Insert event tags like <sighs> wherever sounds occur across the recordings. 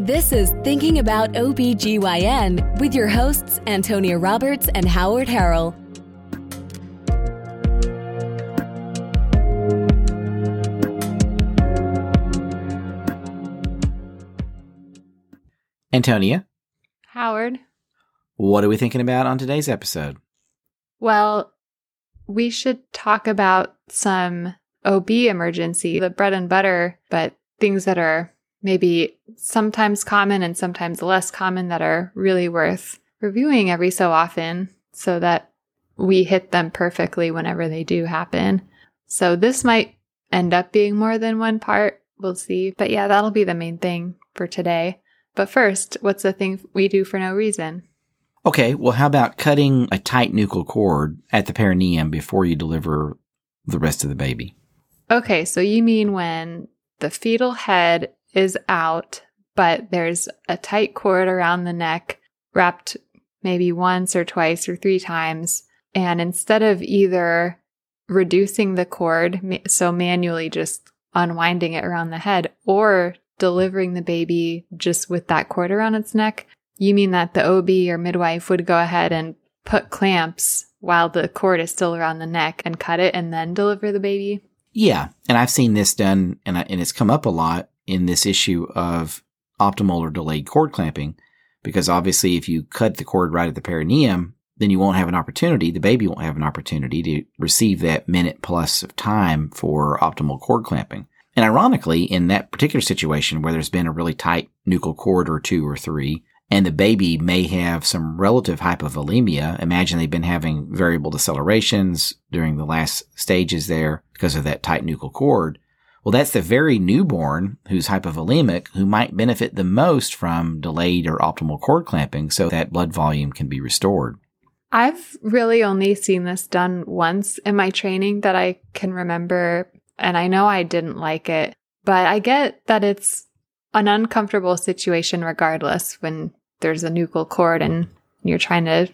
This is Thinking About OBGYN with your hosts, Antonia Roberts and Howard Herrell. Antonia, Howard. what are we thinking about on today's episode? Well, we should talk about some OB emergency, the bread and butter, but things that are maybe sometimes common and sometimes less common that are really worth reviewing every so often so that we hit them perfectly whenever they do happen. So this might end up being more than one part. We'll see. But yeah, that'll be the main thing for today. But first, what's the thing we do for no reason? Okay, well, how about cutting a tight nuchal cord at the perineum before you deliver the rest of the baby? Okay, so you mean when the fetal head is out, but there's a tight cord around the neck wrapped maybe once or twice or three times. And instead of either reducing the cord, so manually just unwinding it around the head, or delivering the baby just with that cord around its neck, you mean that the OB or midwife would go ahead and put clamps while the cord is still around the neck and cut it and then deliver the baby? Yeah, and I've seen this done, and, I, and it's come up a lot in this issue of optimal or delayed cord clamping, because obviously, if you cut the cord right at the perineum, then you won't have an opportunity, the baby won't have an opportunity to receive that minute plus of time for optimal cord clamping. And ironically, in that particular situation where there's been a really tight nuchal cord or two or three, and the baby may have some relative hypovolemia. Imagine they've been having variable decelerations during the last stages there because of that tight nuchal cord. Well, that's the very newborn who's hypovolemic who might benefit the most from delayed or optimal cord clamping so that blood volume can be restored. I've really only seen this done once in my training that I can remember, and I know I didn't like it, but I get that it's an uncomfortable situation regardless when there's a nuchal cord and you're trying to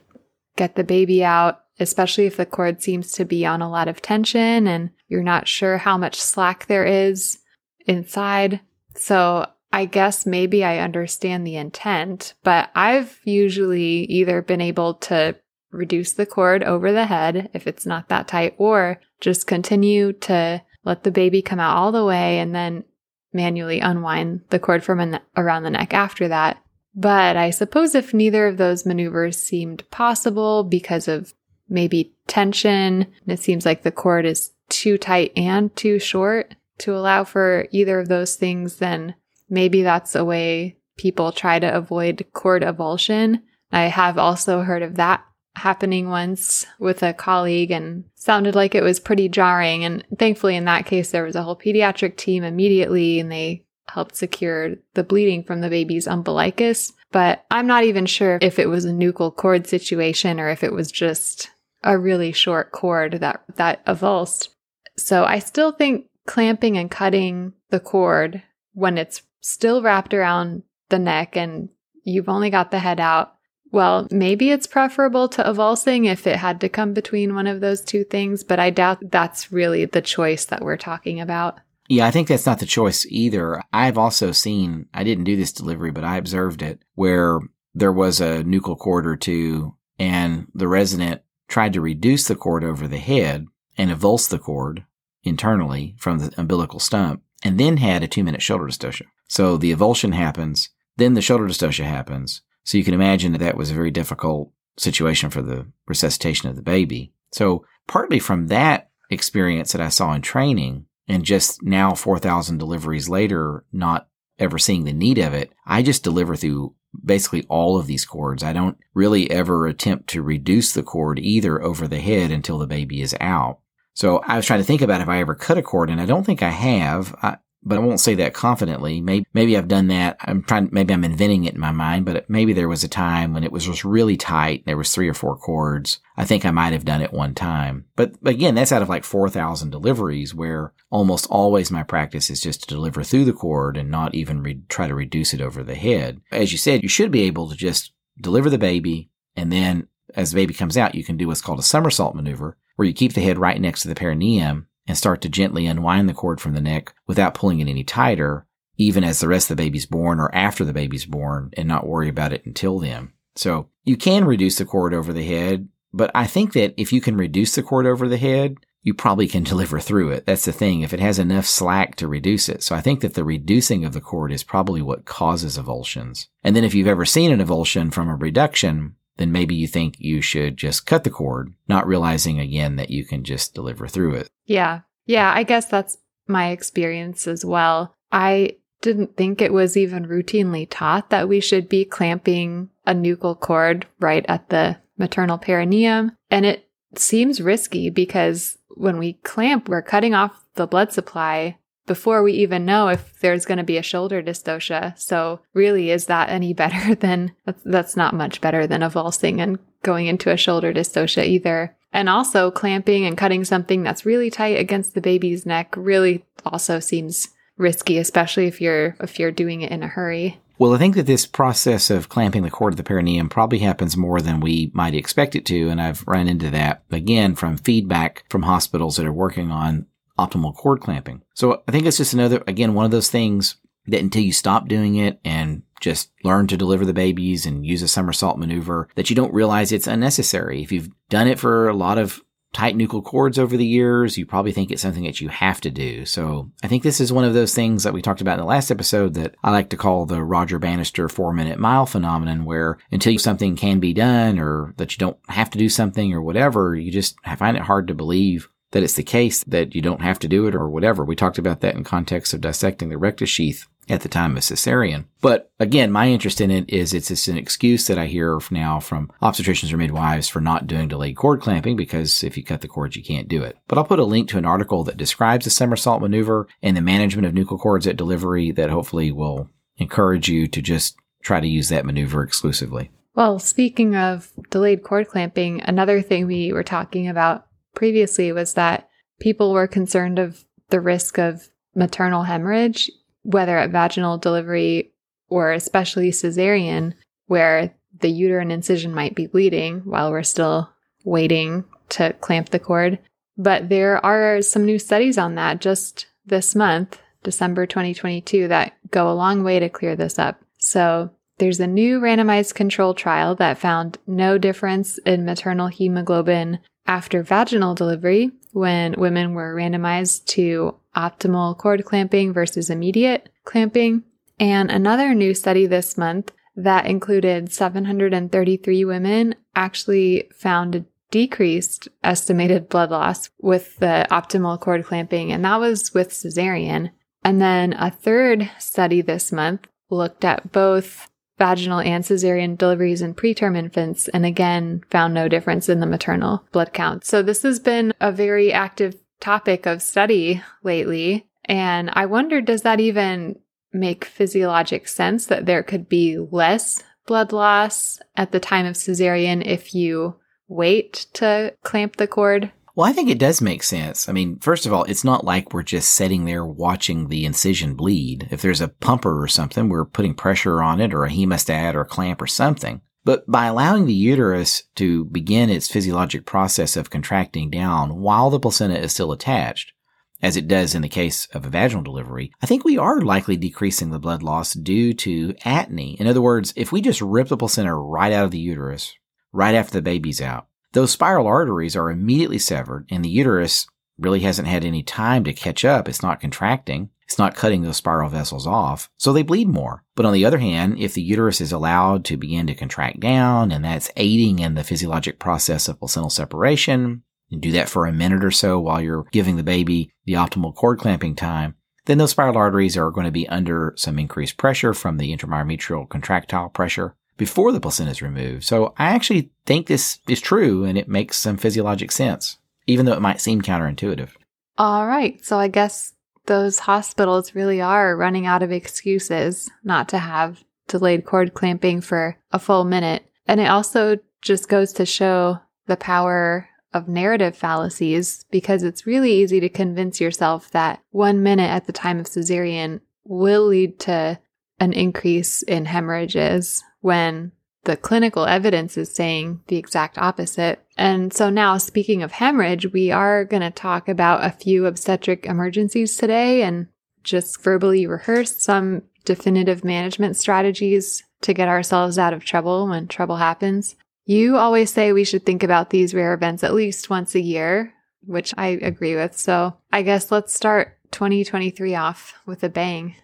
get the baby out, especially if the cord seems to be on a lot of tension and you're not sure how much slack there is inside. So I guess maybe I understand the intent, but I've usually either been able to reduce the cord over the head if it's not that tight, or just continue to let the baby come out all the way and then manually unwind the cord from around the neck after that. But I suppose if neither of those maneuvers seemed possible because of maybe tension, and it seems like the cord is too tight and too short to allow for either of those things, then maybe that's a way people try to avoid cord avulsion. I have also heard of that happening once with a colleague and sounded like it was pretty jarring. And thankfully, in that case, there was a whole pediatric team immediately and they helped secure the bleeding from the baby's umbilicus. But I'm not even sure if it was a nuchal cord situation or if it was just a really short cord that, that avulsed. So I still think clamping and cutting the cord when it's still wrapped around the neck and you've only got the head out well, maybe it's preferable to avulsing if it had to come between one of those two things, but I doubt that's really the choice that we're talking about. Yeah, I think that's not the choice either. I've also seen, I didn't do this delivery, but I observed it where there was a nuchal cord or two and the resident tried to reduce the cord over the head and avulse the cord internally from the umbilical stump and then had a two minute shoulder dystocia. So the avulsion happens, then the shoulder dystocia happens. So you can imagine that that was a very difficult situation for the resuscitation of the baby. So partly from that experience that I saw in training and just now 4,000 deliveries later, not ever seeing the need of it, I just deliver through basically all of these cords. I don't really ever attempt to reduce the cord either over the head until the baby is out. So I was trying to think about if I ever cut a cord, and I don't think I have. I, but I won't say that confidently. Maybe, maybe I've done that. I'm trying, maybe I'm inventing it in my mind, but maybe there was a time when it was just really tight. There was three or four cords. I think I might have done it one time. But again, that's out of like 4,000 deliveries where almost always my practice is just to deliver through the cord and not even re- try to reduce it over the head. As you said, you should be able to just deliver the baby and then as the baby comes out, you can do what's called a somersault maneuver where you keep the head right next to the perineum and start to gently unwind the cord from the neck without pulling it any tighter. even as the rest of the baby's born or after the baby's born and not worry about it until then. So you can reduce the cord over the head, but I think that if you can reduce the cord over the head, you probably can <laughs> deliver through it. That's the thing. If it has enough slack to reduce it. So I think that the reducing of the cord is probably what causes avulsions. And then if you've ever seen an avulsion from a reduction, then maybe you think you should just cut the cord, not realizing again that you can just deliver through it. Yeah. Yeah. I guess that's my experience as well. I didn't think it was even routinely taught that we should be clamping a nuchal cord right at the maternal perineum. And it seems risky because when we clamp, we're cutting off the blood supply before we even know if there's going to be a shoulder dystocia. So, really, is that any <laughs> better than that's not much better than avulsing and going into a shoulder dystocia either. And also, clamping and cutting something that's really tight against the baby's neck really also seems risky, especially if you're if you're doing it in a hurry. Well, I think that this process of clamping the cord of the perineum probably happens more than we might expect it to. And I've run into that again from feedback from hospitals that are working on optimal cord clamping. So I think it's just another, again, one of those things that until you stop doing it and just learn to deliver the babies and use a somersault maneuver that you don't realize it's unnecessary. If you've done it for a lot of tight nuchal cords over the years, you probably think it's something that you have to do. So I think this is one of those things that we talked about in the last episode that I like to call the Roger Bannister four minute mile phenomenon, where until something can be done or that you don't have to do something or whatever, you just find it hard to believe that it's the case that you don't have to do it or whatever. We talked about that in context of dissecting the rectus sheath at the time of cesarean. But again, my interest in it is it's just an excuse that I hear now from obstetricians or midwives for not doing delayed cord clamping because if you cut the cords, you can't do it. But I'll put a link to an article that describes the somersault maneuver and the management of nuchal cords at delivery that hopefully will encourage you to just try to use that maneuver exclusively. Well, speaking of delayed cord clamping, another thing we were talking about previously was that people were concerned of the risk of maternal hemorrhage whether at vaginal delivery or especially cesarean, where the uterine incision might be bleeding while we're still waiting to clamp the cord. But there are some new studies on that just this month, December 2022, that go a long way to clear this up. So there's a new randomized control trial that found no difference in maternal hemoglobin after vaginal delivery when women were randomized to optimal cord clamping versus immediate clamping. And another new study this month that included 733 women actually found a decreased estimated blood loss with the optimal cord clamping, and that was with cesarean. And then a third study this month looked at both vaginal and cesarean deliveries in preterm infants, and again found no difference in the maternal blood count. So this has been a very active topic of study lately. And I wonder, does that even make physiologic sense that there could be less blood loss at the time of cesarean if you wait to clamp the cord? Well, I think it does make sense. I mean, first of all, it's not like we're just sitting there watching the incision bleed. If there's a pumper or something, we're putting pressure on it or a hemostat or a clamp or something. But by allowing the uterus to begin its physiologic process of contracting down while the placenta is still attached, as it does in the case of a vaginal delivery, I think we are likely decreasing the blood loss due to atony. In other words, if we just rip the placenta right out of the uterus, right after the baby's out, those spiral arteries are immediately severed and the uterus really hasn't had any time to catch up. It's not contracting. It's not cutting those spiral vessels off. So they bleed more. But on the other hand, if the uterus is allowed to begin to contract down and that's aiding in the physiologic process of placental separation, and do that for a minute or so while you're giving the baby the optimal cord clamping time, then those spiral arteries are going to be under some increased pressure from the intramyometrial contractile pressure before the placenta is removed. So I actually think this is true and it makes some physiologic sense, even though it might seem counterintuitive. All right. So I guess those hospitals really are running out of excuses not to have delayed cord clamping for a full minute. And it also just goes to show the power of narrative fallacies because it's really easy to convince yourself that one minute at the time of cesarean will lead to an increase in hemorrhages when the clinical evidence is saying the exact opposite. And so now, speaking of hemorrhage, we are going to talk about a few obstetric emergencies today. And just verbally rehearse some definitive management strategies to get ourselves out of trouble when trouble happens. You always say we should think about these rare events at least once a year, which I agree with. So I guess let's start 2023 off with a bang.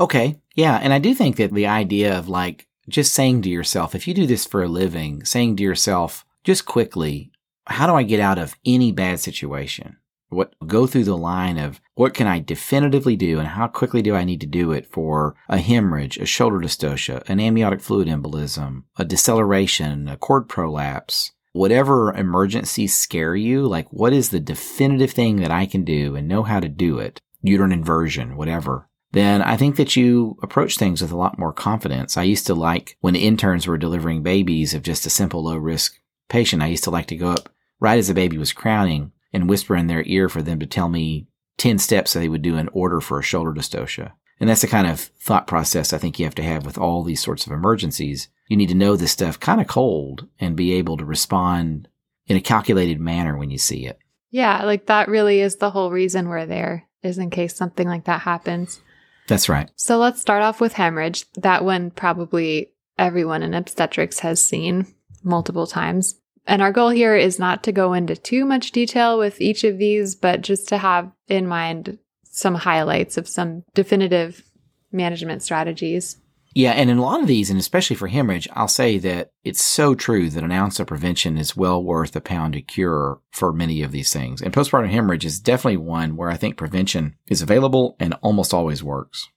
Okay. Yeah. And I do think that the idea of like just saying to yourself, if you do this for a living, saying to yourself, just quickly, how do I get out of any bad situation? What go through the line of what can I definitively do and how quickly do I need to do it for a hemorrhage, a shoulder dystocia, an amniotic fluid embolism, a deceleration, a cord prolapse, whatever emergencies scare you, like what is the definitive thing that I can do and know how to do it, uterine inversion, whatever, then I think that you approach things with a lot more confidence. I used to like when interns were delivering babies of just a simple low risk patient, I used to like to go up right as the baby was crowning and whisper in their ear for them to tell me 10 steps that they would do in order for a shoulder dystocia. And that's the kind of thought process I think you have to have with all these sorts of emergencies. You need to know this stuff kind of cold and be able to respond in a calculated manner when you see it. Yeah, like that really is the whole reason we're there, is in case something like that happens. That's right. So let's start off with hemorrhage. That one probably everyone in obstetrics has seen multiple times. And our goal here is not to go into too much detail with each of these, but just to have in mind some highlights of some definitive management strategies. Yeah, and in a lot of these, and especially for hemorrhage, I'll say that it's so true that an ounce of prevention is well worth a pound of cure for many of these things. And postpartum hemorrhage is definitely one where I think prevention is available and almost always works.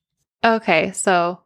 Okay, so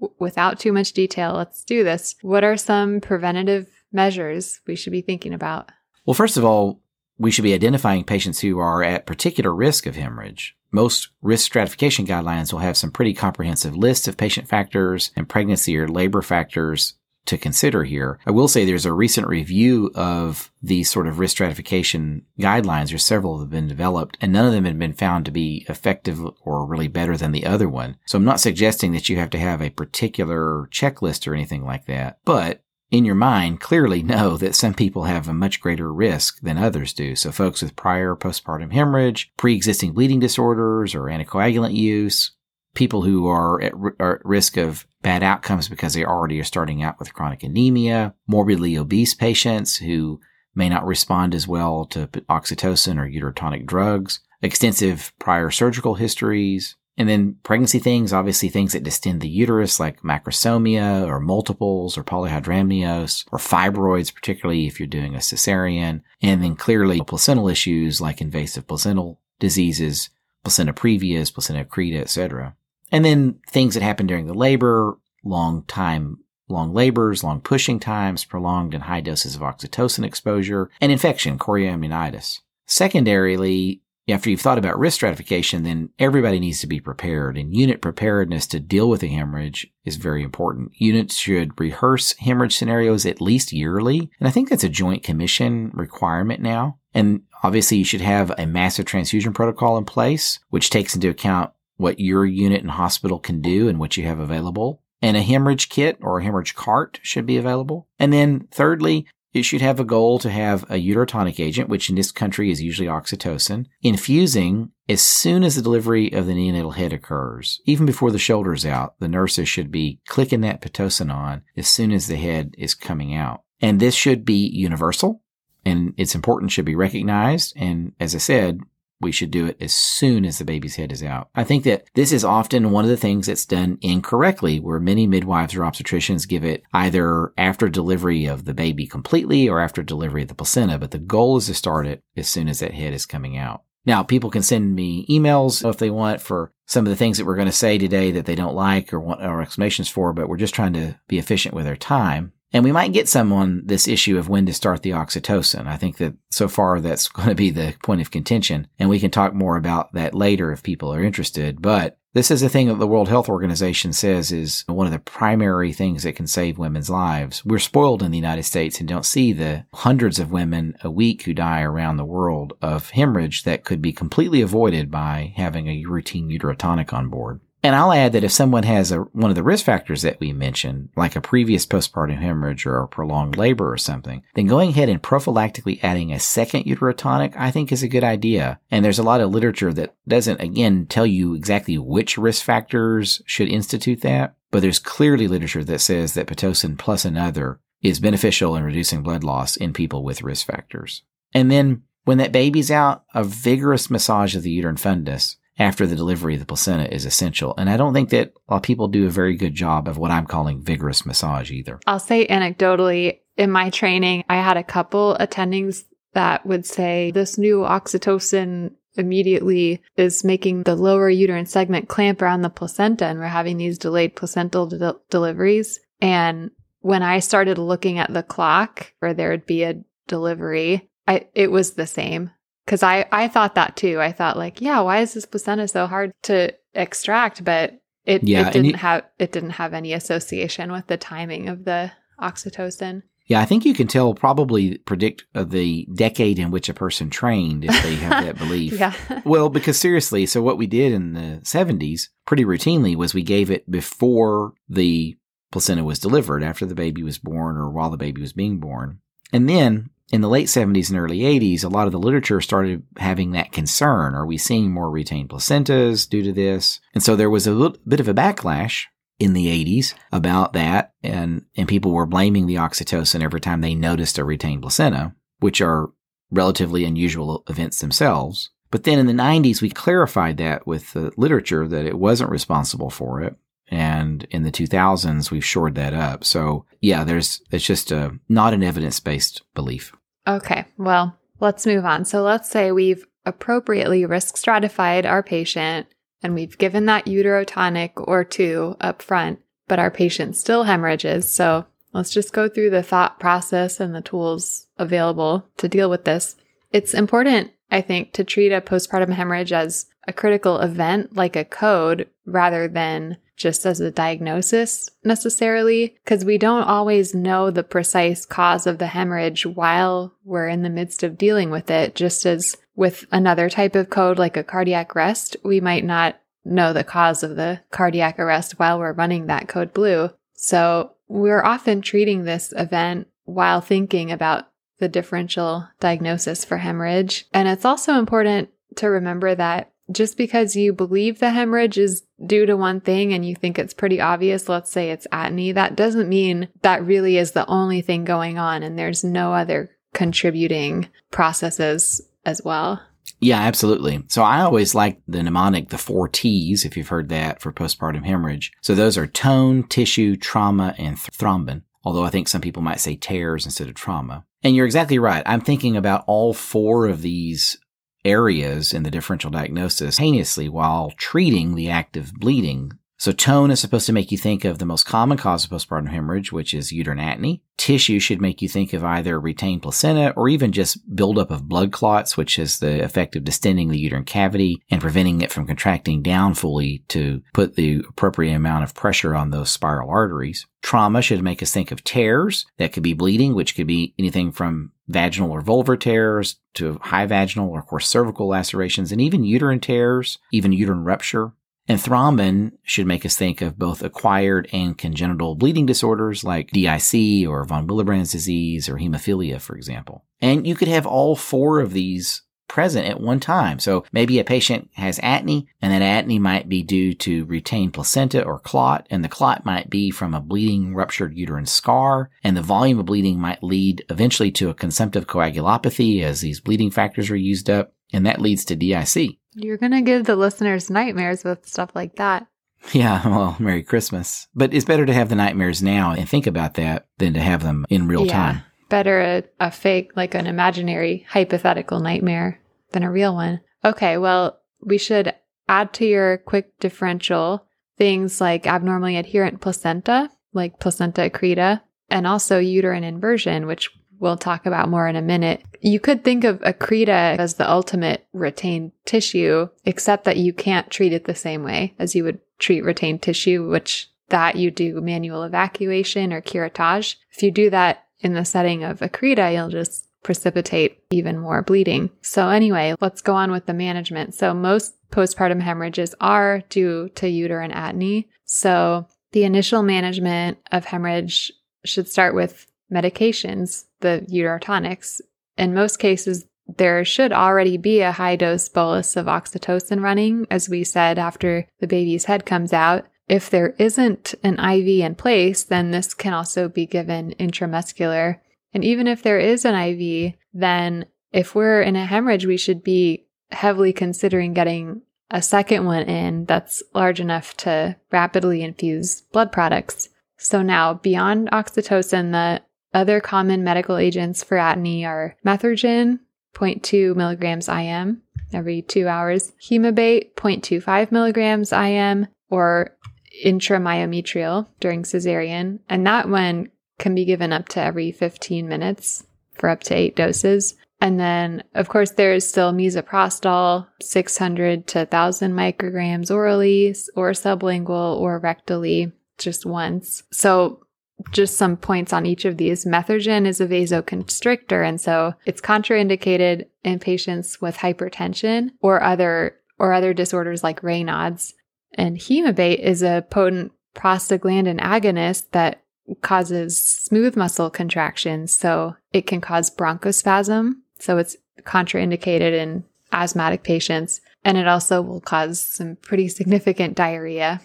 w- without too much detail, let's do this. What are some preventative measures we should be thinking about? Well, first of all, we should be identifying patients who are at particular risk of hemorrhage. Most risk stratification guidelines will have some pretty comprehensive lists of patient factors and pregnancy or labor factors to consider here. I will say there's a recent review of these sort of risk stratification guidelines. There's several that have been developed and none of them have been found to be effective or really better than the other one. So I'm not suggesting that you have to have a particular checklist or anything like that, but in your mind clearly know that some people have a much greater risk than others do. So folks with prior postpartum hemorrhage, pre-existing bleeding disorders or anticoagulant use, people who are at, are at risk of bad outcomes because they already are starting out with chronic anemia, morbidly obese patients who may not respond as well to oxytocin or uterotonic drugs, extensive prior surgical histories, and then pregnancy things, obviously things that distend the uterus like macrosomia or multiples or polyhydramnios or fibroids, particularly if you're doing a cesarean. And then clearly placental issues like invasive placental diseases, placenta praevia, placenta accreta, etc. And then things that happen during the labor, long time, long labors, long pushing times, prolonged and high doses of oxytocin exposure, and infection, chorioamnionitis. Secondarily, after you've thought about risk stratification, then everybody needs to be prepared and unit preparedness to deal with a hemorrhage is very important. Units should rehearse hemorrhage scenarios at least yearly. And I think that's a joint commission requirement now. And obviously you should have a massive transfusion protocol in place, which takes into account what your unit and hospital can do and what you have available. And a hemorrhage kit or a hemorrhage cart should be available. And then thirdly, it should have a goal to have a uterotonic agent, which in this country is usually oxytocin, infusing as soon as the delivery of the neonatal head occurs. Even before the shoulder's out, the nurses should be clicking that Pitocin on as soon as the head is coming out. And this should be universal and its importance should be recognized. And as I said, we should do it as soon as the baby's head is out. I think that this is often one of the things that's done incorrectly, where many midwives or obstetricians give it either after delivery of the baby completely or after delivery of the placenta, but the goal is to start it as soon as that head is coming out. Now, people can send me emails if they want for some of the things that we're going to say today that they don't like or want our explanations for, but we're just trying to be efficient with our time. And we might get some on this issue of when to start the oxytocin. I think that so far that's <laughs> going to be the point of contention. And we can talk more about that later if people are interested. But this is a thing that the World Health Organization says is one of the primary things that can save women's lives. We're spoiled in the United States and don't see the hundreds of women a week who die around the world of hemorrhage that could be completely avoided by having a routine uterotonic on board. And I'll add that if someone has a, one of the risk factors that we mentioned, like a previous postpartum hemorrhage or a prolonged labor or something, then going ahead and prophylactically adding a second uterotonic, I think is a good idea. And there's a lot of literature that doesn't, again, tell you exactly which risk factors should institute that. But there's clearly literature that says that Pitocin plus another is beneficial in reducing blood loss in people with risk factors. And then when that baby's out, a vigorous massage of the uterine fundus after the delivery of the placenta is essential. And I don't think that a lot of people do a very good job of what I'm calling vigorous massage either. I'll say anecdotally, in my training, I had a couple attendings that would say this new oxytocin immediately is making the lower uterine segment clamp around the placenta and we're having these delayed placental de- deliveries. And when I started looking at the clock where there would be a delivery, I, it was the same. Cause I, I thought that too. I thought like, yeah, why is this placenta so hard to extract? But it, Yeah, it didn't you- have, it didn't have any association with the timing of the oxytocin. Yeah, I think you can tell probably predict uh, the decade in which a person trained if they have that <laughs> belief. Yeah. Well, because seriously, so what we did in the 70s pretty routinely was we gave it before the placenta was delivered, after the baby was born or while the baby was being born. And then in the late 70s and early 80s, a lot of the literature started having that concern. Are we seeing more retained placentas due to this? And so there was a little bit of a backlash in the 80s about that. And, and people were blaming the oxytocin every time they noticed a retained placenta, which are relatively unusual events themselves. But then in the 90s, we clarified that with the literature that it wasn't responsible for it. And in the 2000s, we've shored that up. So yeah, there's, it's just a, not an evidence based belief. Okay, well, let's move on. So let's say we've appropriately risk stratified our patient and we've given that uterotonic or two up front, but our patient still hemorrhages. So let's just go through the thought process and the tools available to deal with this. It's important, I think, to treat a postpartum hemorrhage as a critical event like a code rather than just as a diagnosis necessarily, because we don't always know the precise cause of the hemorrhage while we're in the midst of dealing with it. Just as with another type of code like a cardiac arrest, we might not know the cause of the cardiac arrest while we're running that code blue. So we're often treating this event while thinking about the differential diagnosis for hemorrhage. And it's also important to remember that just because you believe the hemorrhage is due to one thing and you think it's pretty obvious, let's say it's atony, that doesn't mean that really is the only thing going on and there's no other contributing processes as well. Yeah, absolutely. So I always like the mnemonic, the four T's, if you've heard that for postpartum hemorrhage. So those are tone, tissue, trauma, and th- thrombin. Although I think some people might say tears instead of trauma. And you're exactly right. I'm thinking about all four of these areas in the differential diagnosis heinously while treating the active bleeding. So tone is supposed to make you think of the most common cause of postpartum hemorrhage, which is uterine atony. Tissue should make you think of either retained placenta or even just buildup of blood clots, which is the effect of distending the uterine cavity and preventing it from contracting down fully to put the appropriate amount of pressure on those spiral arteries. Trauma should make us think of tears that could be bleeding, which could be anything from vaginal or vulvar tears to high vaginal or of course cervical lacerations and even uterine tears, even uterine rupture. And thrombin should make us think of both acquired and congenital bleeding disorders like DIC or von Willebrand's disease or hemophilia, for example. And you could have all four of these present at one time. So maybe a patient has atony and that atony might be due to retained placenta or clot and the clot might be from a bleeding ruptured uterine scar and the volume of bleeding might lead eventually to a consumptive coagulopathy as these bleeding factors are used up and that leads to DIC. You're going to give the listeners nightmares with stuff like that. <laughs> Yeah, well, Merry Christmas. But it's better to have the nightmares now and think about that than to have them in real time. Better a, a fake, like an imaginary hypothetical nightmare than a real one. Okay, well, we should add to your quick differential things like abnormally adherent placenta, like placenta accreta, and also uterine inversion, which we'll talk about more in a minute. You could think of accreta as the ultimate retained tissue, except that you can't treat it the same way as you would treat retained tissue, which that you do manual evacuation or curettage. If you do that in the setting of accreta, you'll just precipitate even more bleeding. So anyway, let's go on with the management. So most postpartum hemorrhages are due to uterine atony. So the initial management of hemorrhage should start with medications, the uterotonics. In most cases, there should already be a high dose bolus of oxytocin running, as we said, after the baby's head comes out. If there isn't an IV in place, then this can also be given intramuscular. And even if there is an IV, then if we're in a hemorrhage, we should be heavily considering getting a second one in that's large enough to rapidly infuse blood products. So now, beyond oxytocin, the other common medical agents for atony are Methergine, 0.2 milligrams IM every two hours, Hemabate, 0.25 milligrams IM, or intramyometrial during cesarean. And that one can be given up to every 15 minutes for up to eight doses. And then, of course, there is still misoprostol, 600 to 1000 micrograms orally or sublingual or rectally just once. So just some points on each of these. Methergine is a vasoconstrictor, and so it's contraindicated in patients with hypertension or other or other disorders like Raynaud's. And Hemabate is a potent prostaglandin agonist that causes smooth muscle contractions, so it can cause bronchospasm. So it's contraindicated in asthmatic patients, and it also will cause some pretty significant diarrhea.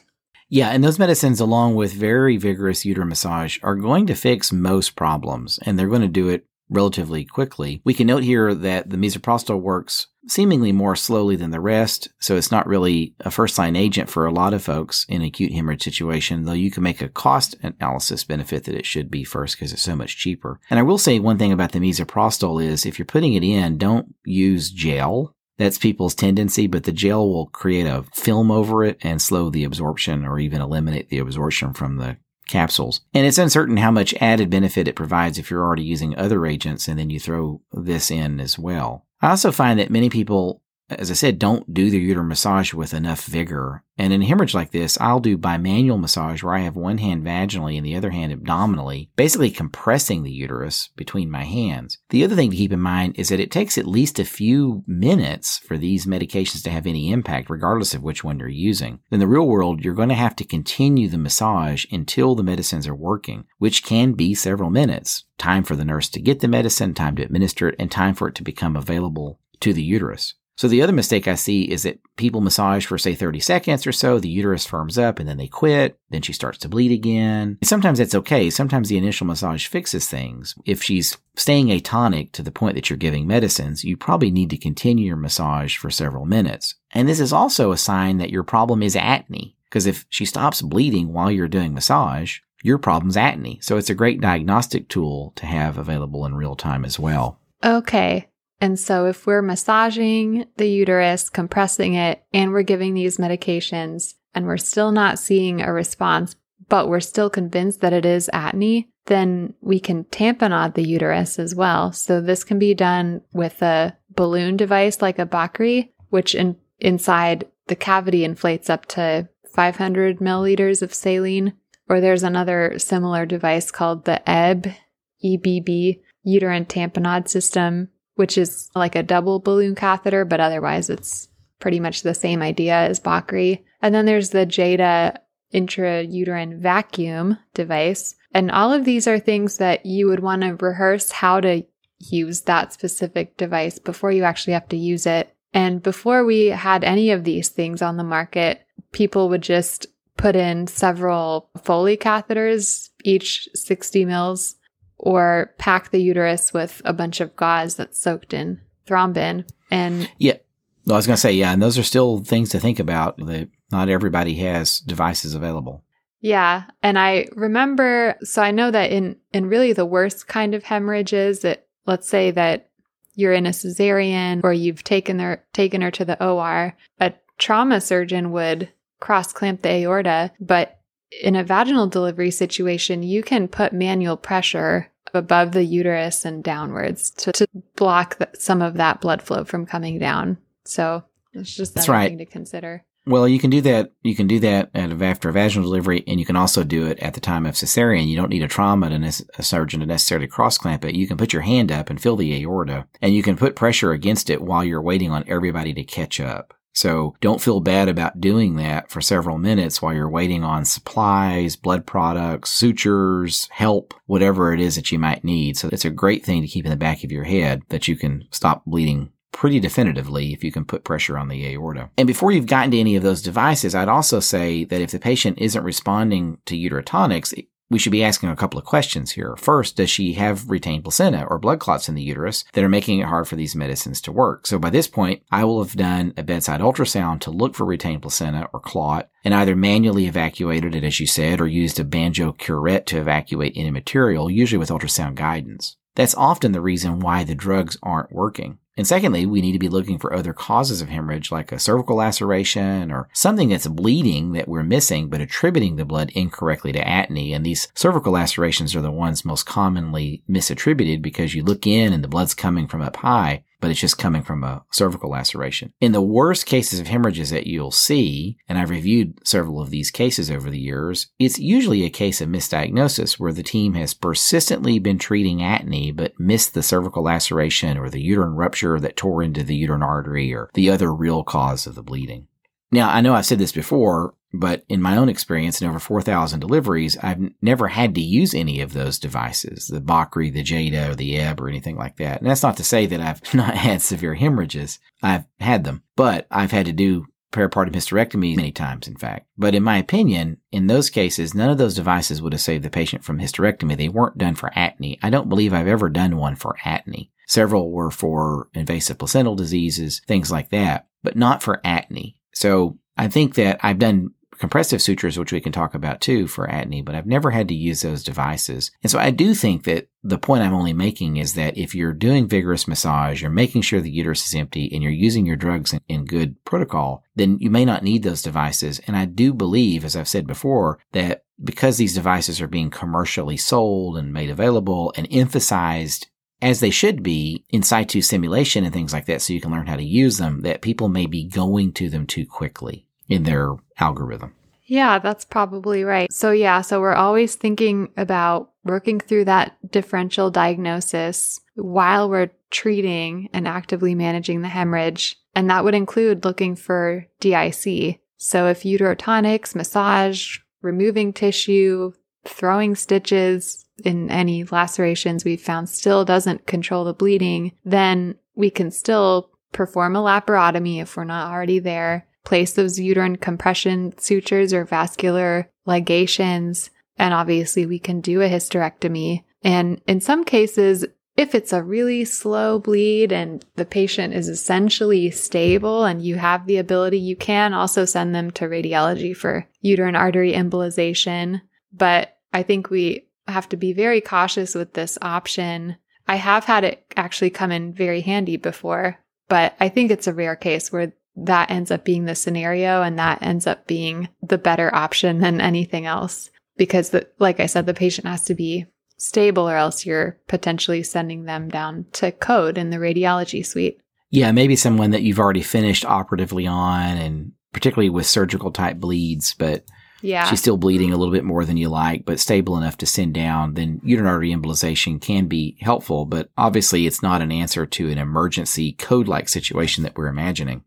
Yeah, and those medicines, along with very vigorous uterine massage, are going to fix most problems, and they're going to do it relatively quickly. We can note here that the misoprostol works seemingly more slowly than the rest, so it's not really a first line agent for a lot of folks in acute hemorrhage situation, though you can make a cost analysis benefit that it should be first because it's so much cheaper. And I will say one thing about the misoprostol is if you're putting it in, don't use gel that's people's tendency, but the gel will create a film over it and slow the absorption or even eliminate the absorption from the capsules. And it's uncertain how much added benefit it provides if you're already using other agents and then you throw this in as well. I also find that many people as I said, don't do the uterine massage with enough vigor. And in a hemorrhage like this, I'll do bimanual massage where I have one hand vaginally and the other hand abdominally, basically compressing the uterus between my hands. The other thing to keep in mind is that it takes at least a few minutes for these medications to have any impact, regardless of which one you're using. In the real world, you're going to have to continue the massage until the medicines are working, which can be several minutes. Time for the nurse to get the medicine, time to administer it, and time for it to become available to the uterus. So the other mistake I see is that people massage for say 30 seconds or so, the uterus firms up and then they quit, then she starts to bleed again. Sometimes that's okay. Sometimes the initial massage fixes things. If she's staying atonic to the point that you're giving medicines, you probably need to continue your massage for several minutes. And this is also a sign that your problem is atony. Because if she stops bleeding while you're doing massage, your problem's atony. So it's a great diagnostic tool to have available in real time as well. Okay. And so, if we're massaging the uterus, compressing it, and we're giving these medications, and we're still not seeing a response, but we're still convinced that it is atony, then we can tamponade the uterus as well. So, this can be done with a balloon device like a Bakri, which in, inside the cavity inflates up to 500 milliliters of saline. Or there's another similar device called the EBB, EBB uterine tamponade system, which is like a double balloon catheter, but otherwise it's pretty much the same idea as Bakri. And then there's the Jada intrauterine vacuum device. And all of these are things that you would want to rehearse how to use that specific device before you actually have to use it. And before we had any of these things on the market, people would just put in several Foley catheters, each 60 mils, or pack the uterus with a bunch of gauze that's soaked in thrombin. And yeah, well, I was going to say, yeah, and those are still things to think about that not everybody has devices available. Yeah. And I remember, so I know that in, in really the worst kind of hemorrhages that let's say that you're in a cesarean or you've taken her, taken her to the OR, a trauma surgeon would cross clamp the aorta, but in a vaginal delivery situation, you can put manual pressure above the uterus and downwards to, to block the, some of that blood flow from coming down. So it's just that's right. thing to consider. Well, you can do that. You can do that after a vaginal delivery, and you can also do it at the time of cesarean. You don't need a trauma to ne- a surgeon to necessarily cross clamp it. You can put your hand up and feel the aorta, and you can put pressure against it while you're waiting on everybody to catch up. So don't feel bad about doing that for several minutes while you're waiting on supplies, blood products, sutures, help, whatever it is that you might need. So it's a great thing to keep in the back of your head that you can stop bleeding pretty definitively if you can put pressure on the aorta. And before you've gotten to any of those devices, I'd also say that if the patient isn't responding to uterotonics, we should be asking a couple of questions here. First, does she have retained placenta or blood clots in the uterus that are making it hard for these medicines to work? So by this point, I will have done a bedside ultrasound to look for retained placenta or clot and either manually evacuated it, as you said, or used a banjo curette to evacuate any material, usually with ultrasound guidance. That's often the reason why the drugs aren't working. And secondly, we need to be looking for other causes of hemorrhage like a cervical laceration or something that's bleeding that we're missing but attributing the blood incorrectly to atony. And these cervical lacerations are the ones most commonly misattributed because you look in and the blood's coming from up high but it's just coming from a cervical laceration. In the worst cases of hemorrhages that you'll see, and I've reviewed several of these cases over the years, it's usually a case of misdiagnosis where the team has persistently been treating atony but missed the cervical laceration or the uterine rupture that tore into the uterine artery or the other real cause of the bleeding. Now, I know I've said this before, but in my own experience, in over 4,000 deliveries, I've never had to use any of those devices, the Bakri, the Jada, or the Ebb, or anything like that. And that's not to say that I've <laughs> not had severe hemorrhages. I've had them, but I've had to do peripartum hysterectomy many times, in fact. But in my opinion, in those cases, none of those devices would have saved the patient from hysterectomy. They weren't done for atony. I don't believe I've ever done one for atony. Several were for invasive placental diseases, things like that, but not for atony. So I think that I've done compressive sutures, which we can talk about too for atony, but I've never had to use those devices. And so I do think that the point I'm only making is that if you're doing vigorous massage, you're making sure the uterus is empty and you're using your drugs in, in good protocol, then you may not need those devices. And I do believe, as I've said before, that because these devices are being commercially sold and made available and emphasized as they should be in situ simulation and things like that so you can learn how to use them, that people may be going to them too quickly in their algorithm. Yeah, that's probably right. So, yeah, so we're always thinking about working through that differential diagnosis while we're treating and actively managing the hemorrhage. And that would include looking for DIC. So, if uterotonics, massage, removing tissue, throwing stitches in any lacerations we've found still doesn't control the bleeding, then we can still perform a laparotomy if we're not already there place those uterine compression sutures or vascular ligations. And obviously, we can do a hysterectomy. And in some cases, if it's a really slow bleed and the patient is essentially stable and you have the ability, you can also send them to radiology for uterine artery embolization. But I think we have to be very cautious with this option. I have had it actually come in very handy before, but I think it's a rare case where that ends up being the scenario and that ends up being the better option than anything else. Because the, like I said, the patient has to be stable or else you're potentially sending them down to code in the radiology suite. Yeah, maybe someone that you've already finished operatively on and particularly with surgical type bleeds, but yeah. she's still bleeding a little bit more than you like, but stable enough to send down, then uterine artery embolization can be helpful, but obviously it's not an answer to an emergency code like situation that we're imagining.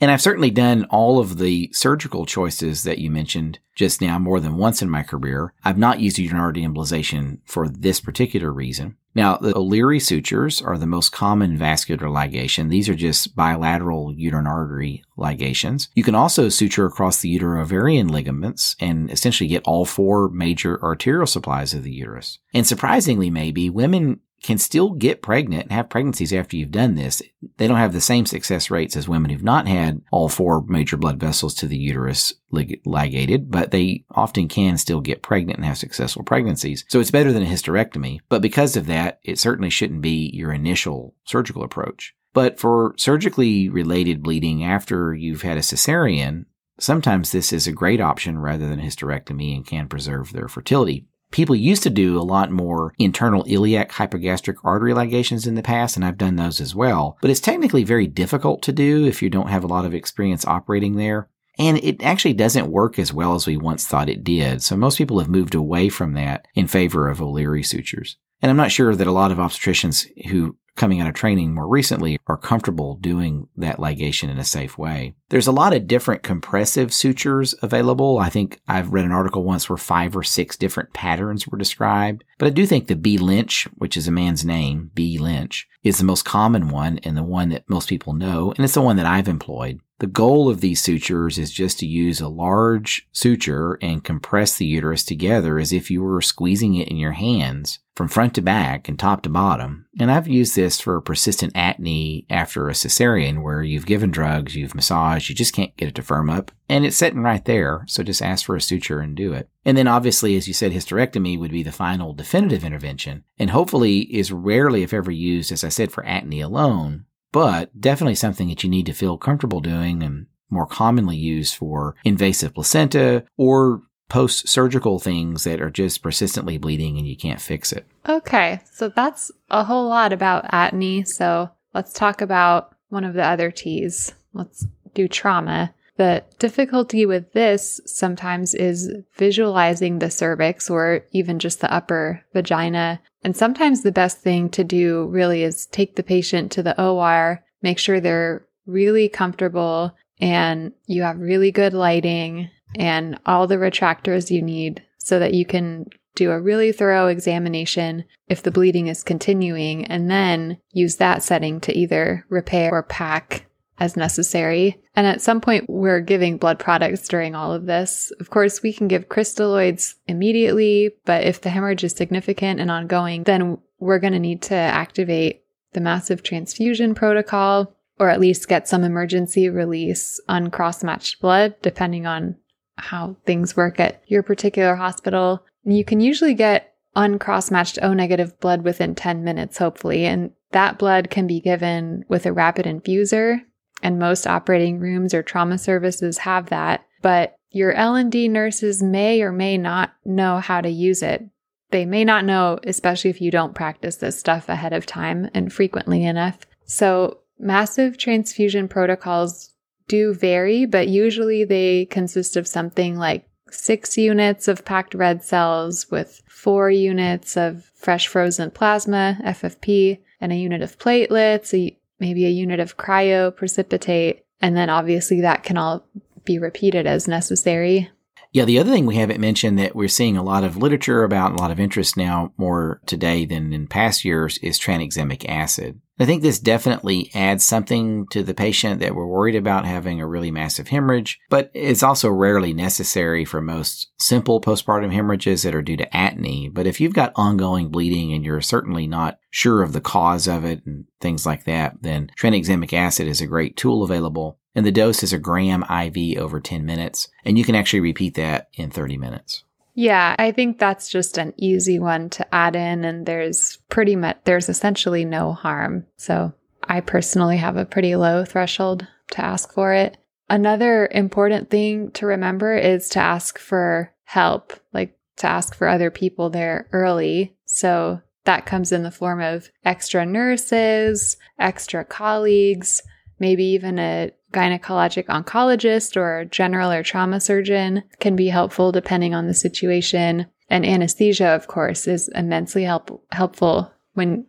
And I've certainly done all of the surgical choices that you mentioned just now more than once in my career. I've not used uterine artery embolization for this particular reason. Now, the O'Leary sutures are the most common vascular ligation. These are just bilateral uterine artery ligations. You can also suture across the utero-ovarian ligaments and essentially get all four major arterial supplies of the uterus. And surprisingly, maybe women can still get pregnant and have pregnancies after you've done this. They don't have the same success rates as women who've not had all four major blood vessels to the uterus ligated, but they often can still get pregnant and have successful pregnancies. So it's better than a hysterectomy. But because of that, it certainly shouldn't be your initial surgical approach. But for surgically related bleeding after you've had a cesarean, sometimes this is a great option rather than hysterectomy and can preserve their fertility. People used to do a lot more internal iliac hypogastric artery ligations in the past, and I've done those as well. But it's technically very difficult to do if you don't have a lot of experience operating there. And it actually doesn't work as well as we once thought it did. So most people have moved away from that in favor of O'Leary sutures. And I'm not sure that a lot of obstetricians who coming out of training more recently are comfortable doing that ligation in a safe way. There's a lot of different compressive sutures available. I think I've read an article once where five or six different patterns were described, but I do think the B. Lynch, which is a man's name, B. Lynch, is the most common one and the one that most people know, and it's the one that I've employed. The goal of these sutures is just to use a large suture and compress the uterus together as if you were squeezing it in your hands from front to back and top to bottom. And I've used this for persistent atony after a cesarean where you've given drugs, you've massaged, you just can't get it to firm up. And it's sitting right there. So just ask for a suture and do it. And then obviously, as you said, hysterectomy would be the final definitive intervention and hopefully is rarely, if ever used, as I said, for atony alone, but definitely something that you need to feel comfortable doing and more commonly used for invasive placenta or post surgical things that are just persistently bleeding and you can't fix it. Okay, so that's a whole lot about atony. So let's talk about one of the other T's. Let's do trauma. The difficulty with this sometimes is visualizing the cervix or even just the upper vagina. And sometimes the best thing to do really is take the patient to the OR, make sure they're really comfortable and you have really good lighting and all the retractors you need so that you can do a really thorough examination if the bleeding is continuing, and then use that setting to either repair or pack as necessary. And at some point, we're giving blood products during all of this. Of course, we can give crystalloids immediately, but if the hemorrhage is significant and ongoing, then we're going to need to activate the massive transfusion protocol or at least get some emergency release on cross matched blood, depending on how things work at your particular hospital. You can usually get uncross matched O negative blood within 10 minutes, hopefully, and that blood can be given with a rapid infuser. And most operating rooms or trauma services have that, but your L&D nurses may or may not know how to use it. They may not know, especially if you don't practice this stuff ahead of time and frequently enough. So, massive transfusion protocols do vary, but usually they consist of something like six units of packed red cells with four units of fresh frozen plasma, FFP, and a unit of platelets, a, maybe a unit of cryo precipitate. And then obviously that can all be repeated as necessary. Yeah, the other thing we haven't mentioned that we're seeing a lot of literature about, a lot of interest now more today than in past years is tranexamic acid. I think this definitely adds something to the patient that we're worried about having a really massive hemorrhage, but it's also rarely necessary for most simple postpartum hemorrhages that are due to atony. But if you've got ongoing bleeding and you're certainly not sure of the cause of it and things like that, then tranexamic acid is a great tool available. And the dose is a gram IV over 10 minutes, and you can actually repeat that in 30 minutes. Yeah, I think that's just an easy one to add in and there's pretty much there's essentially no harm. So, I personally have a pretty low threshold to ask for it. Another important thing to remember is to ask for help, like to ask for other people there early. So, that comes in the form of extra nurses, extra colleagues, maybe even a gynecologic oncologist or general or trauma surgeon can be helpful depending on the situation. And anesthesia, of course, is immensely help- helpful when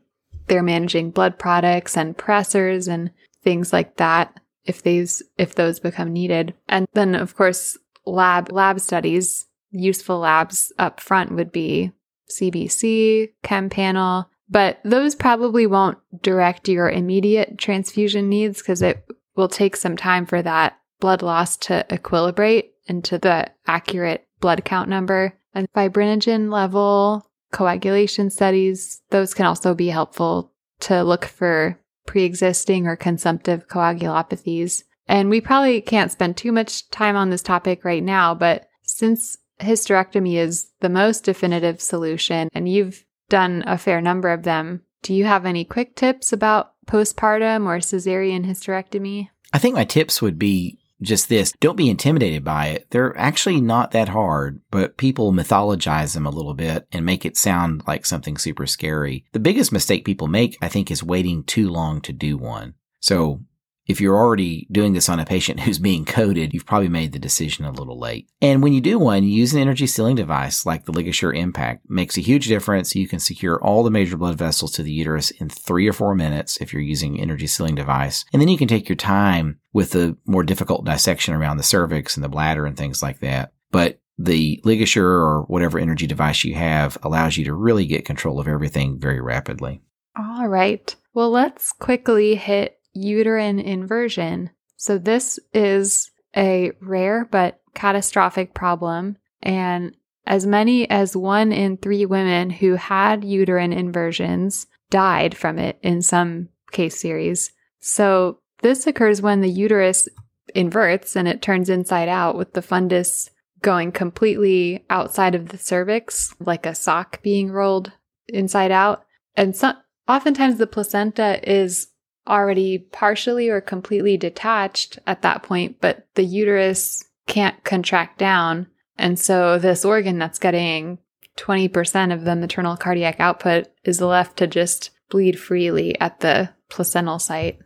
they're managing blood products and pressors and things like that if these if those become needed. And then of course lab lab studies, useful labs up front would be CBC, chem panel, but those probably won't direct your immediate transfusion needs because it will take some time for that blood loss to equilibrate into the accurate blood count number. And fibrinogen level, coagulation studies, those can also be helpful to look for pre existing or consumptive coagulopathies. And we probably can't spend too much time on this topic right now, but since hysterectomy is the most definitive solution and you've done a fair number of them, do you have any quick tips about postpartum or cesarean hysterectomy? I think my tips would be just this. Don't be intimidated by it. They're actually not that hard, but people mythologize them a little bit and make it sound like something super scary. The biggest mistake people make, I think, is waiting too long to do one. So if you're already doing this on a patient <laughs> who's being coded, you've probably made the decision a little late. And when you do one, use an energy sealing device like the LigaSure Impact. Makes a huge difference. You can secure all the major blood vessels to the uterus in three or four minutes if you're using energy sealing device. And then you can take your time with the more difficult dissection around the cervix and the bladder and things like that. But the LigaSure or whatever energy device you have allows you to really get control of everything very rapidly. All right. Well, let's quickly hit uterine inversion. So, this is a rare but catastrophic problem. And as many as one in three women who had uterine inversions died from it in some case series. So, this occurs when the uterus inverts and it turns inside out with the fundus going completely outside of the cervix, like a sock being rolled inside out. And so, oftentimes the placenta is already partially or completely detached at that point, but the uterus can't contract down. And so this organ that's getting 20% of the maternal cardiac output is left to just bleed freely at the placental site.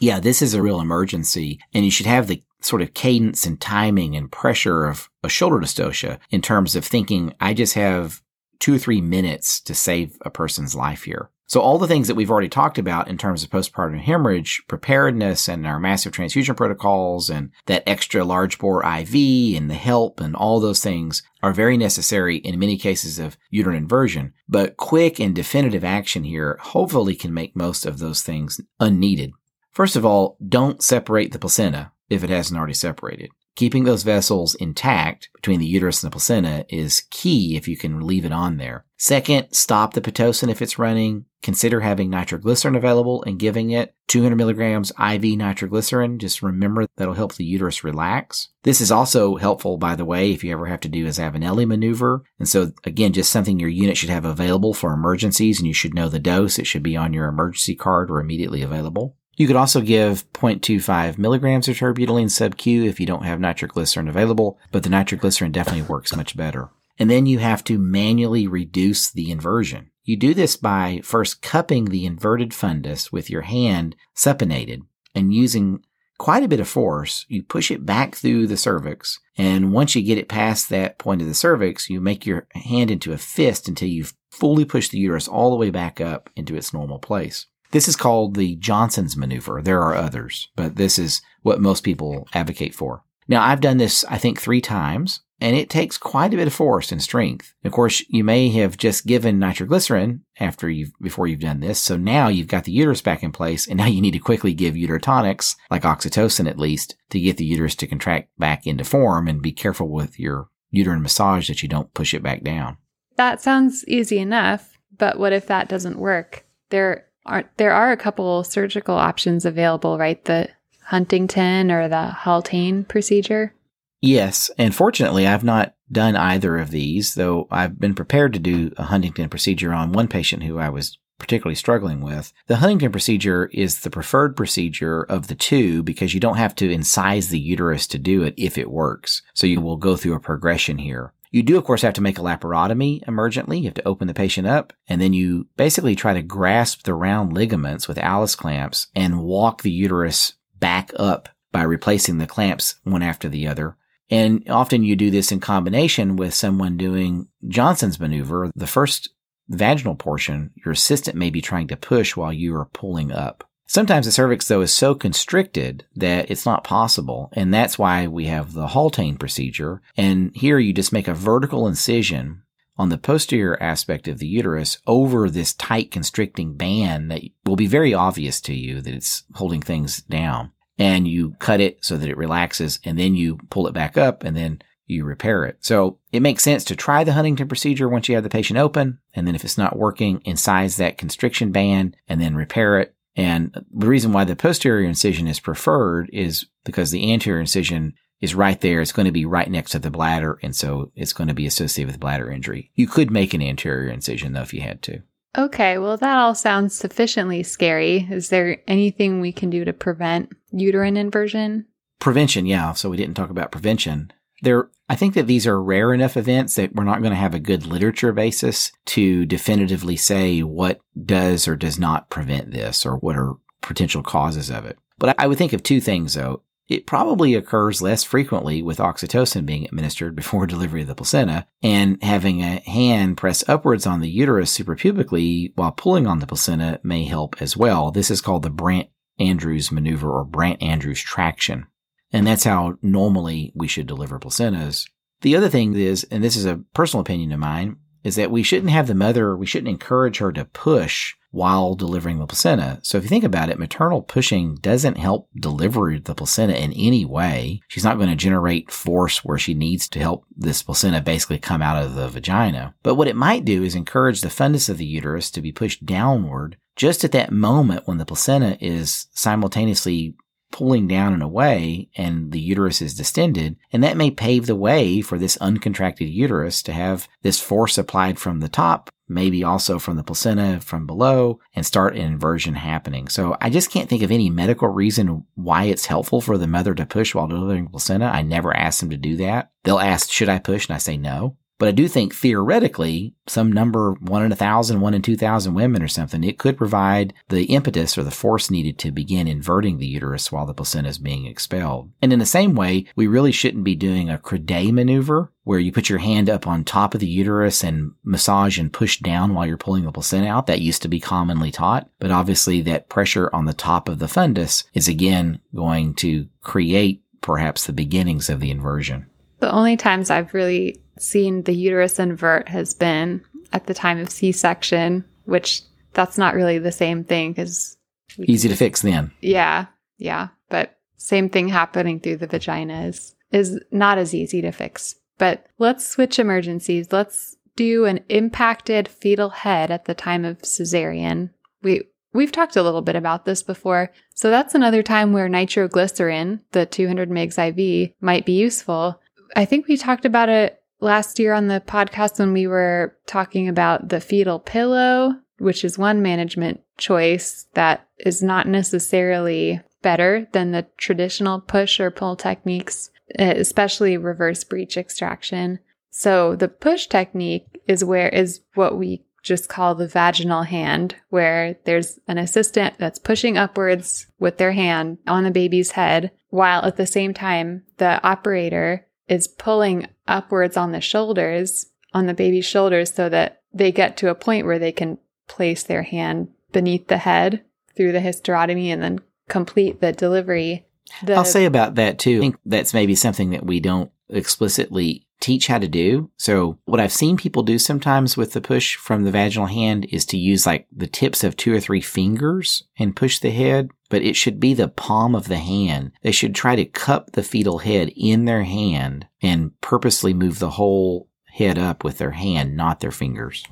Yeah, this is a real emergency, and you should have the sort of cadence and timing and pressure of a shoulder dystocia in terms of thinking, I just have two or three minutes to save a person's life here. So all the things that we've already talked about in terms of postpartum hemorrhage, preparedness and our massive transfusion protocols and that extra large bore IV and the help and all those things are very necessary in many cases of uterine inversion. But quick and definitive action here hopefully can make most of those things unneeded. First of all, don't separate the placenta if it hasn't already separated. Keeping those vessels intact between the uterus and the placenta is key if you can leave it on there. Second, stop the Pitocin if it's running. Consider having nitroglycerin available and giving it 200 milligrams IV nitroglycerin. Just remember that'll help the uterus relax. This is also helpful, by the way, if you ever have to do a Zavanelli maneuver. And so again, just something your unit should have available for emergencies and you should know the dose. It should be on your emergency card or immediately available. You could also give 0.25 milligrams of terbutaline sub-Q if you don't have nitroglycerin available, but the nitroglycerin definitely works much better. And then you have to manually reduce the inversion. You do this by first cupping the inverted fundus with your hand supinated and using quite a bit of force. You push it back through the cervix. And once you get it past that point of the cervix, you make your hand into a fist until you've fully pushed the uterus all the way back up into its normal place. This is called the Johnson's maneuver. There are others, but this is what most people advocate for. Now, I've done this, I think, three times, and it takes quite a bit of force and strength. Of course, you may have just given nitroglycerin after you've, before you've done this. So now you've got the uterus back in place, and now you need to quickly give uterotonics, like oxytocin at least, to get the uterus to contract back into form and be careful with your uterine massage that you don't push it back down. That sounds easy enough, but what if that doesn't work? There are there are a couple surgical options available, right? The Huntington or the Haultain procedure. Yes, and fortunately, I've not done either of these, though I've been prepared to do a Huntington procedure on one patient who I was particularly struggling with. The Huntington procedure is the preferred procedure of the two because you don't have to incise the uterus to do it if it works. So you will go through a progression here. You do, of course, have to make a laparotomy emergently. You have to open the patient up and then you basically try to grasp the round ligaments with Alice clamps and walk the uterus back up by replacing the clamps one after the other. And often you do this in combination with someone doing Johnson's maneuver. The first vaginal portion, your assistant may be trying to push while you are pulling up. Sometimes the cervix, though, is so constricted that it's not possible. And that's why we have the Haultain procedure. And here you just make a vertical incision on the posterior aspect of the uterus over this tight constricting band that will be very obvious to you that it's holding things down. And you cut it so that it relaxes and then you pull it back up and then you repair it. So it makes sense to try the Huntington procedure once you have the patient open. And then if it's not working, incise that constriction band and then repair it and the reason why the posterior incision is preferred is because the anterior incision is right there. It's going to be right next to the bladder. And so it's going to be associated with bladder injury. You could make an anterior incision though if you had to. Okay, well, that all sounds sufficiently scary. Is there anything we can do to prevent uterine inversion? Prevention, yeah. So we didn't talk about prevention. There, I think that these are rare enough events that we're not going to have a good literature basis to definitively say what does or does not prevent this or what are potential causes of it. But I would think of two things though. It probably occurs less frequently with oxytocin being administered <laughs> before delivery of the placenta and having a hand press upwards on the uterus suprapubically while pulling on the placenta may help as well. This is called the Brandt Andrews maneuver or Brandt Andrews traction. And that's how normally we should deliver placentas. The other thing is, and this is a personal opinion of mine, is that we shouldn't have the mother, we shouldn't encourage her to push while delivering the placenta. So if you think about it, maternal pushing doesn't help deliver the placenta in any way. She's not going to generate force where she needs to help this placenta basically come out of the vagina. But what it might do is encourage the fundus of the uterus to be pushed downward just at that moment when the placenta is simultaneously pulling down and away and the uterus is distended. And that may pave the way for this uncontracted uterus to have this force applied from the top, maybe also from the placenta from below and start an inversion happening. So I just can't think of any medical reason why it's helpful for the mother to push while delivering placenta. I never ask them to do that. They'll ask, should I push? And I say no. But I do think theoretically, some number, one in a thousand, one in 2,000 women or something, it could provide the impetus or the force needed to begin inverting the uterus while the placenta is being expelled. And in the same way, we really shouldn't be doing a Credé maneuver where you put your hand up on top of the uterus and massage and push down while you're pulling the placenta out. That used to be commonly taught, but obviously that pressure on the top of the fundus is again going to create perhaps the beginnings of the inversion. The only times I've really seen the uterus invert has been at the time of C section, which that's not really the same thing because easy to fix then. Yeah, yeah, but same thing happening through the vagina is is not as easy to fix. But let's switch emergencies. Let's do an impacted fetal head at the time of cesarean. We we've talked a little bit about this before. So that's another time where nitroglycerin, the 200 mg IV, might be useful. I think we talked about it last year on the podcast when we were talking about the fetal pillow, which is one management choice that is not necessarily better than the traditional push or pull techniques, eh, especially reverse breech extraction. So the push technique is where is what we just call the vaginal hand, where there's an assistant that's pushing upwards with their hand on the baby's head, while at the same time, the operator is pulling upwards on the shoulders, on the baby's shoulders, so that they get to a point where they can place their hand beneath the head through the hysterotomy and then complete the delivery. The- I'll say about that too. I think that's maybe something that we don't explicitly teach how to do. So what I've seen people do sometimes with the push from the vaginal hand is to use like the tips of two or three fingers and push the head, but it should be the palm of the hand. They should try to cup the fetal head in their hand and purposely move the whole head up with their hand, not their fingers.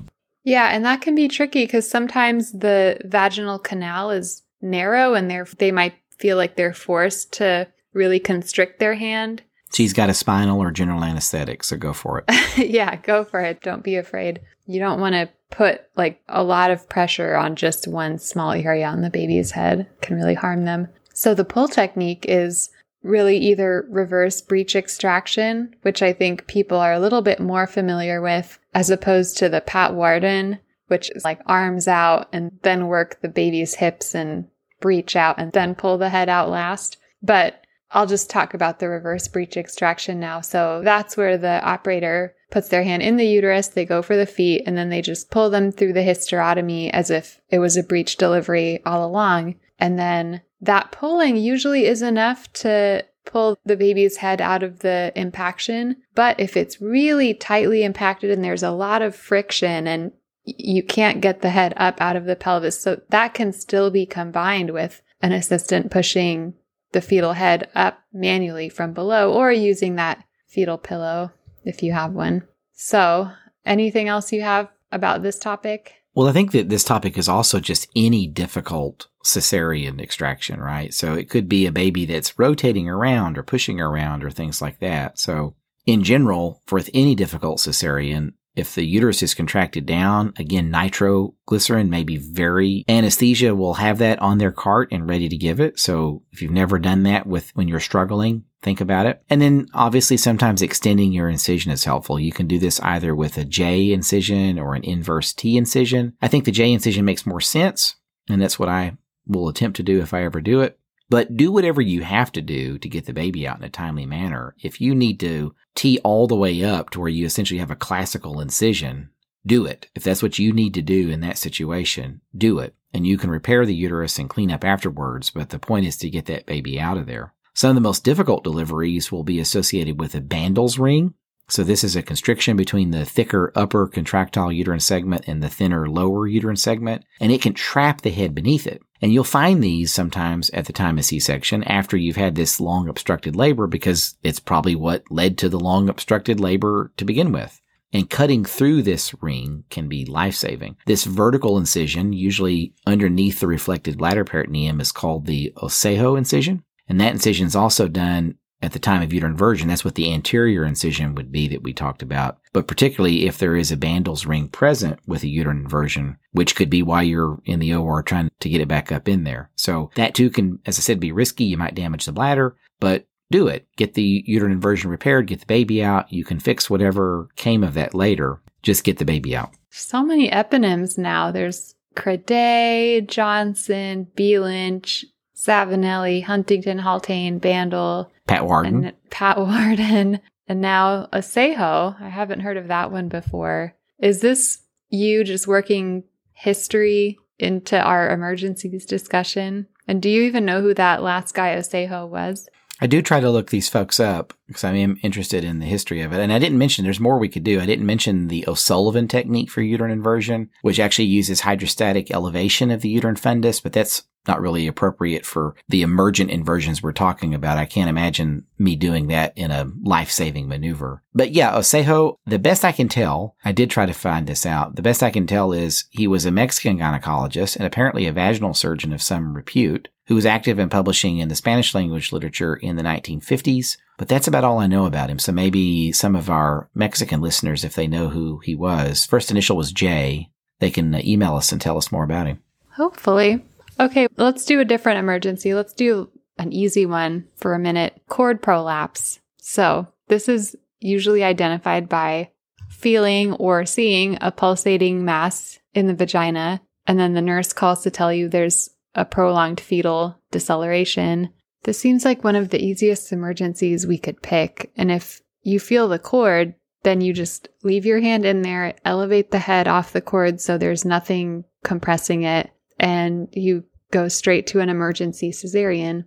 Yeah, and that can be tricky because sometimes the vaginal canal is narrow and they they might feel like they're forced to really constrict their hand She's got a spinal or general anesthetic, so go for it. <laughs> yeah, go for it. Don't be afraid. You don't want to put like a lot of pressure on just one small area on the baby's head. Can really harm them. So the pull technique is really either reverse breech extraction, which I think people are a little bit more familiar with, as opposed to the Patwardhan, which is like arms out and then work the baby's hips and breech out and then pull the head out last. But I'll just talk about the reverse breech extraction now. So that's where the operator puts their hand in the uterus, they go for the feet, and then they just pull them through the hysterotomy as if it was a breech delivery all along. And then that pulling usually is enough to pull the baby's head out of the impaction. But if it's really tightly impacted and there's a lot of friction and you can't get the head up out of the pelvis, so that can still be combined with an assistant pushing the fetal head up manually from below or using that fetal pillow if you have one. So, anything else you have about this topic? Well, I think that this topic is also just any difficult cesarean extraction, right? So it could be a baby that's rotating around or pushing around or things like that. So in general, for any difficult cesarean, if the uterus is contracted down, again, nitroglycerin may be very, anesthesia will have that on their cart and ready to give it. So if you've never done that with when you're struggling, think about it. And then obviously sometimes extending your incision is helpful. You can do this either with a J incision or an inverse T incision. I think the J incision makes more sense. And that's what I will attempt to do if I ever do it. But do whatever you have to do to get the baby out in a timely manner. If you need to tee all the way up to where you essentially have a classical incision, do it. If that's what you need to do in that situation, do it. And you can repair the uterus and clean up afterwards, but the point is to get that baby out of there. Some of the most difficult deliveries will be associated with a Bandl's ring. So this is a constriction between the thicker upper contractile uterine segment and the thinner lower uterine segment, and it can trap the head beneath it. And you'll find these sometimes at the time of C-section after you've had this long obstructed labor because it's probably what led to the long obstructed labor to begin with. And cutting through this ring can be life saving. This vertical incision, usually underneath the reflected bladder peritoneum, is called the Osejo incision. And that incision is also done at the time of uterine inversion. That's what the anterior incision would be that we talked about. But particularly if there is a Bandl's ring present with a uterine inversion, which could be why you're in the OR trying to get it back up in there. So that too can, as I said, be risky. You might damage the bladder, but do it. Get the uterine inversion repaired, get the baby out. You can fix whatever came of that later. Just get the baby out. So many eponyms now. There's Craday, Johnson, B. Lynch, Zavanelli, Huntington, Haultain, Bandl, Pat Warden, and Pat <laughs> Warden, and now Osejo. I haven't heard of that one before. Is this you just working history into our emergencies discussion? And do you even know who that last guy Osejo was? I do try to look these folks up because I am interested in the history of it. And I didn't mention there's more we could do. I didn't mention the O'Sullivan technique for uterine inversion, which actually uses hydrostatic elevation of the uterine fundus, but that's not really appropriate for the emergent inversions we're talking about. I can't imagine me doing that in a life-saving maneuver. But yeah, Osejo, the best I can tell, I did try to find this out. The best I can tell is he was a Mexican gynecologist and apparently a vaginal surgeon of some repute who was active in publishing in the Spanish language literature in the 1950s. But that's about all I know about him. So maybe some of our Mexican listeners, if they know who he was, first initial was J, they can uh, email us and tell us more about him. Hopefully. Okay, let's do a different emergency. Let's do an easy one for a minute cord prolapse. So, this is usually identified by feeling or seeing a pulsating mass in the vagina. And then the nurse calls to tell you there's a prolonged fetal deceleration. This seems like one of the easiest emergencies we could pick. And if you feel the cord, then you just leave your hand in there, elevate the head off the cord so there's nothing compressing it, and you go straight to an emergency cesarean.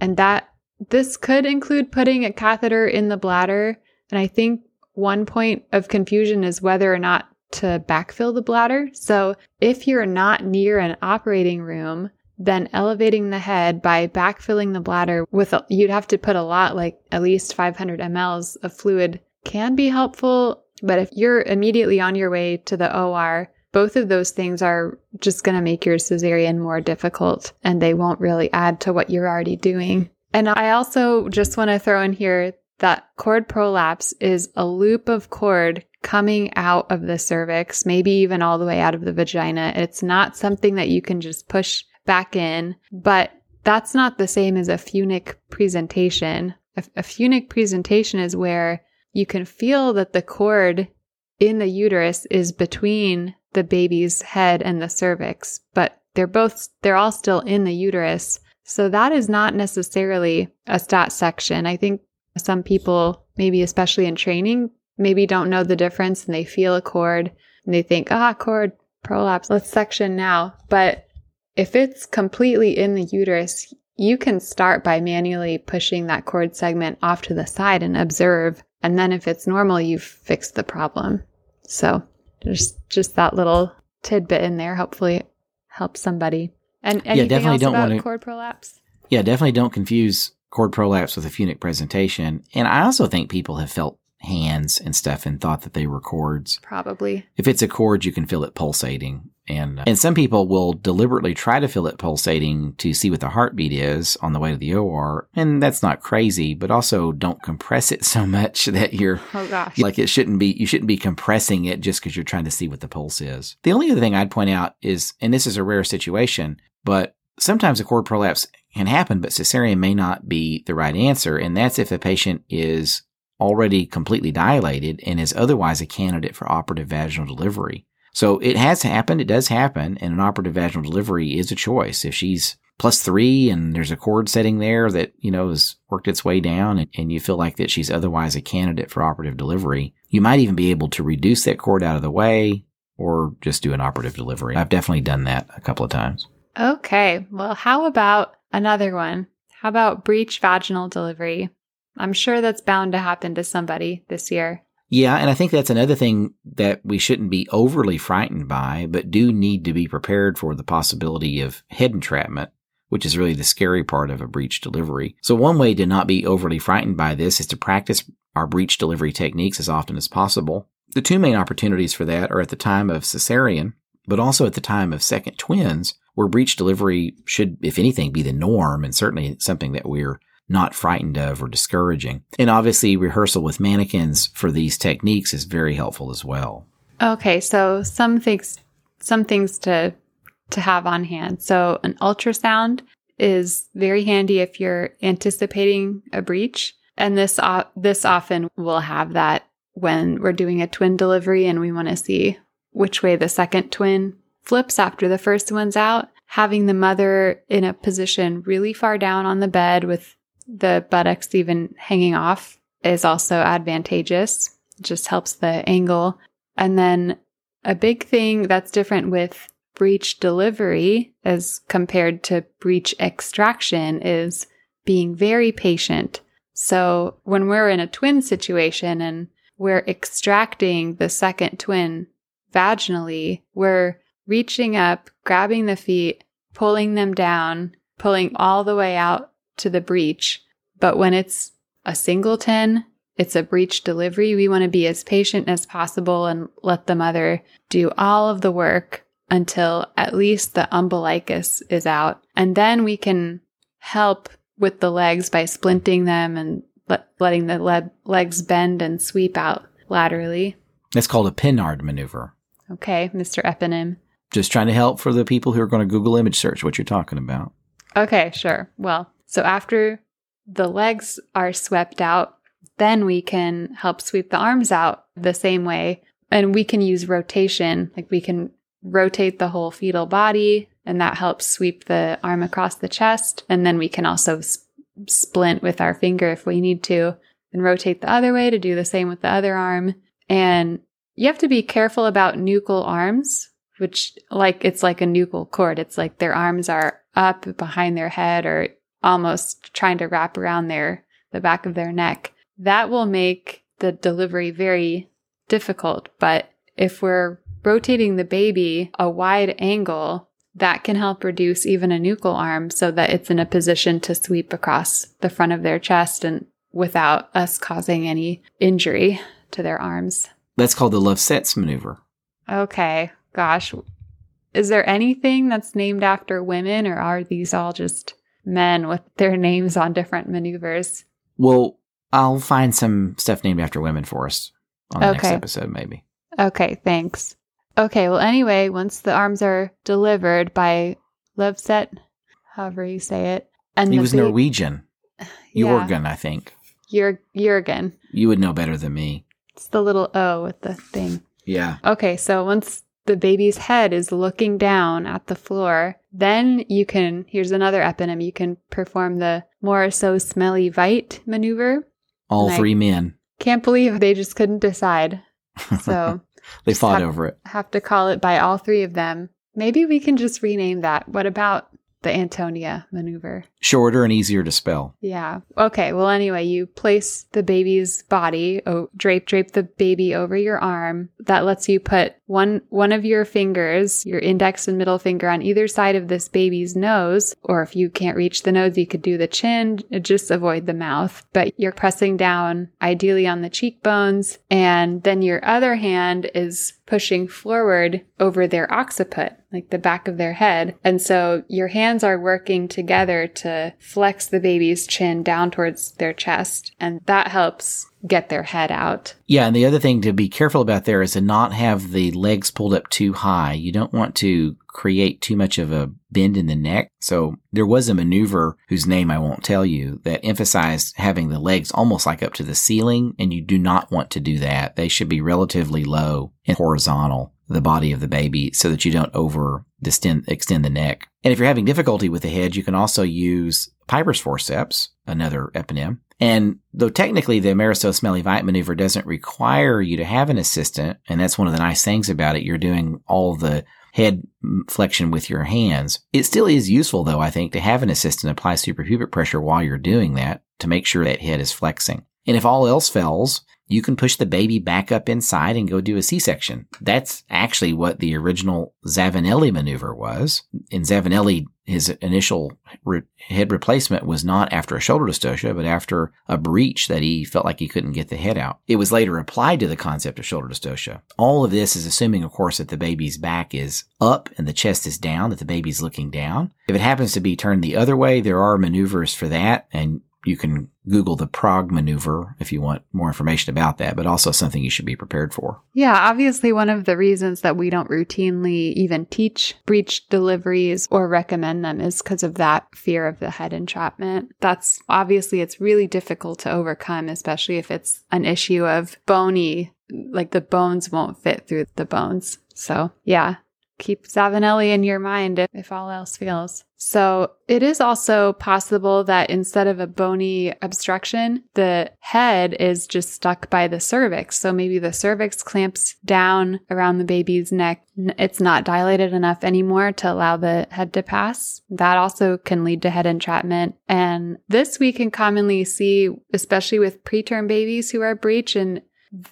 And that this could include putting a catheter in the bladder. And I think one point of confusion is whether or not to backfill the bladder. So if you're not near an operating room, then elevating the head by backfilling the bladder with, a, you'd have to put a lot, like at least 500 mLs of fluid can be helpful. But if you're immediately on your way to the OR, both of those things are just going to make your cesarean more difficult and they won't really add to what you're already doing. And I also just want to throw in here that cord prolapse is a loop of cord coming out of the cervix, maybe even all the way out of the vagina. It's not something that you can just push back in, but that's not the same as a funic presentation. A, a funic presentation is where you can feel that the cord in the uterus is between the baby's head and the cervix, but they're both, they're all still in the uterus. So that is not necessarily a stat section. I think some people, maybe especially in training, maybe don't know the difference and they feel a cord and they think, ah, cord prolapse, let's section now. But if it's completely in the uterus, you can start by manually pushing that cord segment off to the side and observe. And then if it's normal, you've fixed the problem. So there's just that little tidbit in there. Hopefully helps somebody. And anything yeah, definitely don't about want to, cord prolapse? Yeah, definitely don't confuse cord prolapse with a funic presentation. And I also think people have felt hands and stuff and thought that they were cords. Probably. If it's a cord, you can feel it pulsating. And, uh, and some people will deliberately try to feel it pulsating to see what the heartbeat is on the way to the OR. And that's not crazy, but also don't compress it <laughs> so much that you're oh gosh. like it shouldn't be, you shouldn't be compressing it just because you're trying to see what the pulse is. The only other thing I'd point out is, and this is a rare situation, but sometimes a cord prolapse can happen, but cesarean may not be the right answer. And that's if a patient is already completely dilated and is otherwise a candidate for operative vaginal delivery. So it has happened. It does happen. And an operative vaginal delivery is a choice. If she's plus three and there's a cord setting there that, you know, has worked its way down and, and you feel like that she's otherwise a candidate for operative delivery, you might even be able to reduce that cord out of the way or just do an operative delivery. I've definitely done that a couple of times. Okay. Well, how about another one? How about breech vaginal delivery? I'm sure that's bound to happen to somebody this year. Yeah, and I think that's another thing that we shouldn't be overly frightened by, but do need to be prepared for the possibility of head entrapment, which is really the scary part of a breech delivery. So one way to not be overly frightened by this is to practice our breech delivery techniques as often as possible. The two main opportunities for that are at the time of cesarean, but also at the time of second twins, where breech delivery should, if anything, be the norm and certainly something that we're not frightened of or discouraging. And obviously, rehearsal with mannequins for these techniques is very helpful as well. Okay, so some things, some things to to have on hand. So an ultrasound is very handy if you're anticipating a breech, and this uh, this often will have that when we're doing a twin delivery and we want to see which way the second twin flips after the first one's out. Having the mother in a position really far down on the bed with the buttocks even hanging off is also advantageous. It just helps the angle. And then a big thing that's different with breech delivery as compared to breech extraction is being very patient. So when we're in a twin situation and we're extracting the second twin vaginally, we're reaching up, grabbing the feet, pulling them down, pulling all the way out to the breech. But when it's a singleton, it's a breech delivery. We want to be as patient as possible and let the mother do all of the work until at least the umbilicus is out. And then we can help with the legs by splinting them and let, letting the le- legs bend and sweep out laterally. That's called a Pinard maneuver. Okay, Mr. Eponym. Just trying to help for the people who are going to Google image search what you're talking about. Okay, sure. Well, so after the legs are swept out, then we can help sweep the arms out the same way. And we can use rotation, like we can rotate the whole fetal body, and that helps sweep the arm across the chest. And then we can also sp- splint with our finger if we need to, and rotate the other way to do the same with the other arm. And you have to be careful about nuchal arms, which like it's like a nuchal cord. It's like their arms are up behind their head or almost trying to wrap around their the back of their neck. That will make the delivery very difficult, but if we're rotating the baby a wide angle, that can help reduce even a nuchal arm so that it's in a position to sweep across the front of their chest and without us causing any injury to their arms. That's called the Lovset's maneuver. Okay, gosh. Is there anything that's named after women or are these all just men with their names on different maneuvers? Well, I'll find some stuff named after women for us on the next episode, maybe. Okay, thanks. Okay, well, anyway, once the arms are delivered by Lovset, however you say it, and He was Norwegian. <sighs> Yeah. Jorgen, I think. Jur- Jurgen. You would know better than me. It's the little O with the thing. Yeah. Okay, so once the baby's head is looking down at the floor, then you can, here's another eponym, you can perform the Mauriceau Smellie Veit maneuver. All Like- three men. Can't believe they just couldn't decide. <laughs> So They fought have- over it. have to call it by all three of them. Maybe we can just rename that. What about the Antonia maneuver? Shorter and easier to spell. Yeah. Okay. Well, anyway, you place the baby's body, oh, drape drape the baby over your arm. That lets you put one one of your fingers, your index and middle finger, on either side of this baby's nose. Or if you can't reach the nose, you could do the chin. Uh, just avoid the mouth. But you're pressing down, ideally on the cheekbones, and then your other hand is pushing forward over their occiput, like the back of their head. And so your hands are working together to flex the baby's chin down towards their chest. And that helps get their head out. Yeah, and the other thing to be careful about there is to not have the legs pulled up too high. You don't want to create too much of a bend in the neck. So there was a maneuver whose name I won't tell you that emphasized having the legs almost like up to the ceiling, and you do not want to do that. They should be relatively low and horizontal. The body of the baby so that you don't over extend, extend the neck. And if you're having difficulty with the head, you can also use Piper's forceps, another eponym. And though technically the Mauriceau Smellie Veit maneuver doesn't require you to have an assistant, and that's one of the nice things about it, you're doing all the head flexion with your hands. It still is useful though, I think, to have an assistant apply suprapubic pressure while you're doing that to make sure that head is flexing. And if all else fails, you can push the baby back up inside and go do a C-section. That's actually what the original Zavanelli maneuver was. In Zavanelli, his initial re- head replacement was not after a shoulder dystocia, but after a breech that he felt like he couldn't get the head out. It was later applied to the concept of shoulder dystocia. All of this is assuming, of course, that the baby's back is up and the chest is down, that the baby's looking down. If it happens to be turned the other way, there are maneuvers for that, and you can Google the Prague maneuver if you want more information about that, but also something you should be prepared for. Yeah, obviously, one of the reasons that we don't routinely even teach breech deliveries or recommend them is because of that fear of the head entrapment. That's obviously it's really difficult to overcome, especially if it's an issue of bony, like the bones won't fit through the bones. So, yeah, keep Zavanelli in your mind if, if, all else fails. So it is also possible that instead of a bony obstruction, the head is just stuck by the cervix. So maybe the cervix clamps down around the baby's neck. It's not dilated enough anymore to allow the head to pass. That also can lead to head entrapment. And this we can commonly see, especially with preterm babies who are breech and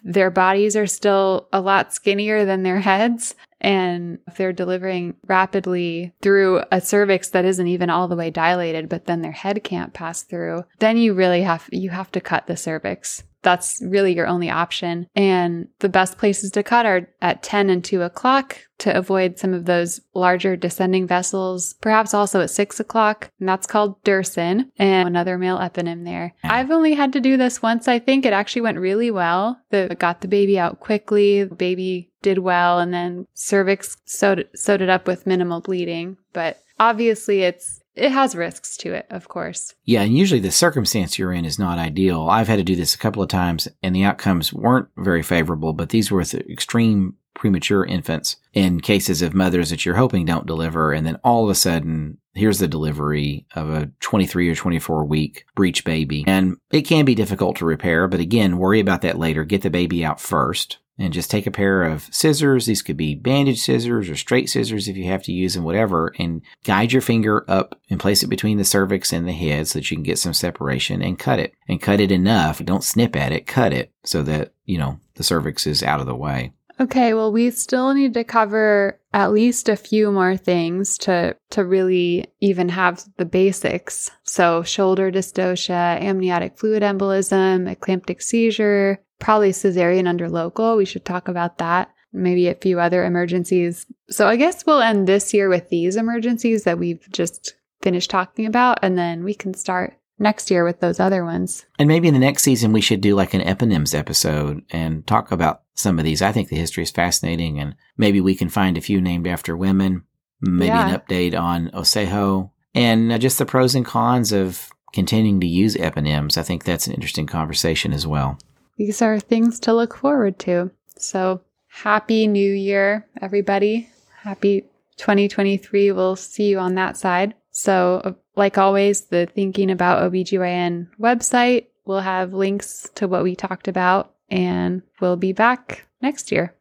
their bodies are still a lot skinnier than their heads. And if they're delivering rapidly through a cervix that isn't even all the way dilated, but then their head can't pass through, then you really have, you have to cut the cervix that's really your only option. And the best places to cut are at 10 and 2 o'clock to avoid some of those larger descending vessels, perhaps also at 6 o'clock. And that's called Dührssen and another male eponym there. I've only had to do this once. I think it actually went really well. The got the baby out quickly. The baby did well and then cervix sewed, sewed it up with minimal bleeding. But obviously it's it has risks to it, of course. Yeah, and usually the circumstance you're in is not ideal. I've had to do this a couple of times and the outcomes weren't very favorable, but these were extreme premature infants in cases of mothers that you're hoping don't deliver. And then all of a sudden, here's the delivery of a 23 or 24 week breech baby. And it can be difficult to repair, but again, worry about that later. Get the baby out first and just take a pair of scissors. These could be bandage scissors or straight scissors if you have to use them, whatever, and guide your finger up and place it between the cervix and the head so that you can get some separation and cut it and cut it enough. Don't snip at it, cut it so that, you know, the cervix is out of the way. Okay, well we still need to cover at least a few more things to to really even have the basics. So shoulder dystocia, amniotic fluid embolism, eclamptic seizure, probably cesarean under local. We should talk about that. Maybe a few other emergencies. So I guess we'll end this year with these emergencies that we've just finished talking about, and then we can start next year with those other ones. And maybe in the next season, we should do like an eponyms episode and talk about some of these. I think the history is fascinating, and maybe we can find a few named after women, maybe yeah. an update on Osejo, and uh, just the pros and cons of continuing to use eponyms. I think that's an interesting conversation as well these are things to look forward to. So happy new year, everybody. Happy 2023. We'll see you on that side. So, like always, the Thinking About OBGYN website will have links to what we talked about, and we'll be back next year.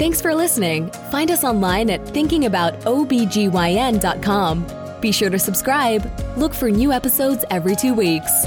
Thanks for listening. Find us online at thinkingaboutobgyn.com. Be sure to subscribe. Look for new episodes every two weeks.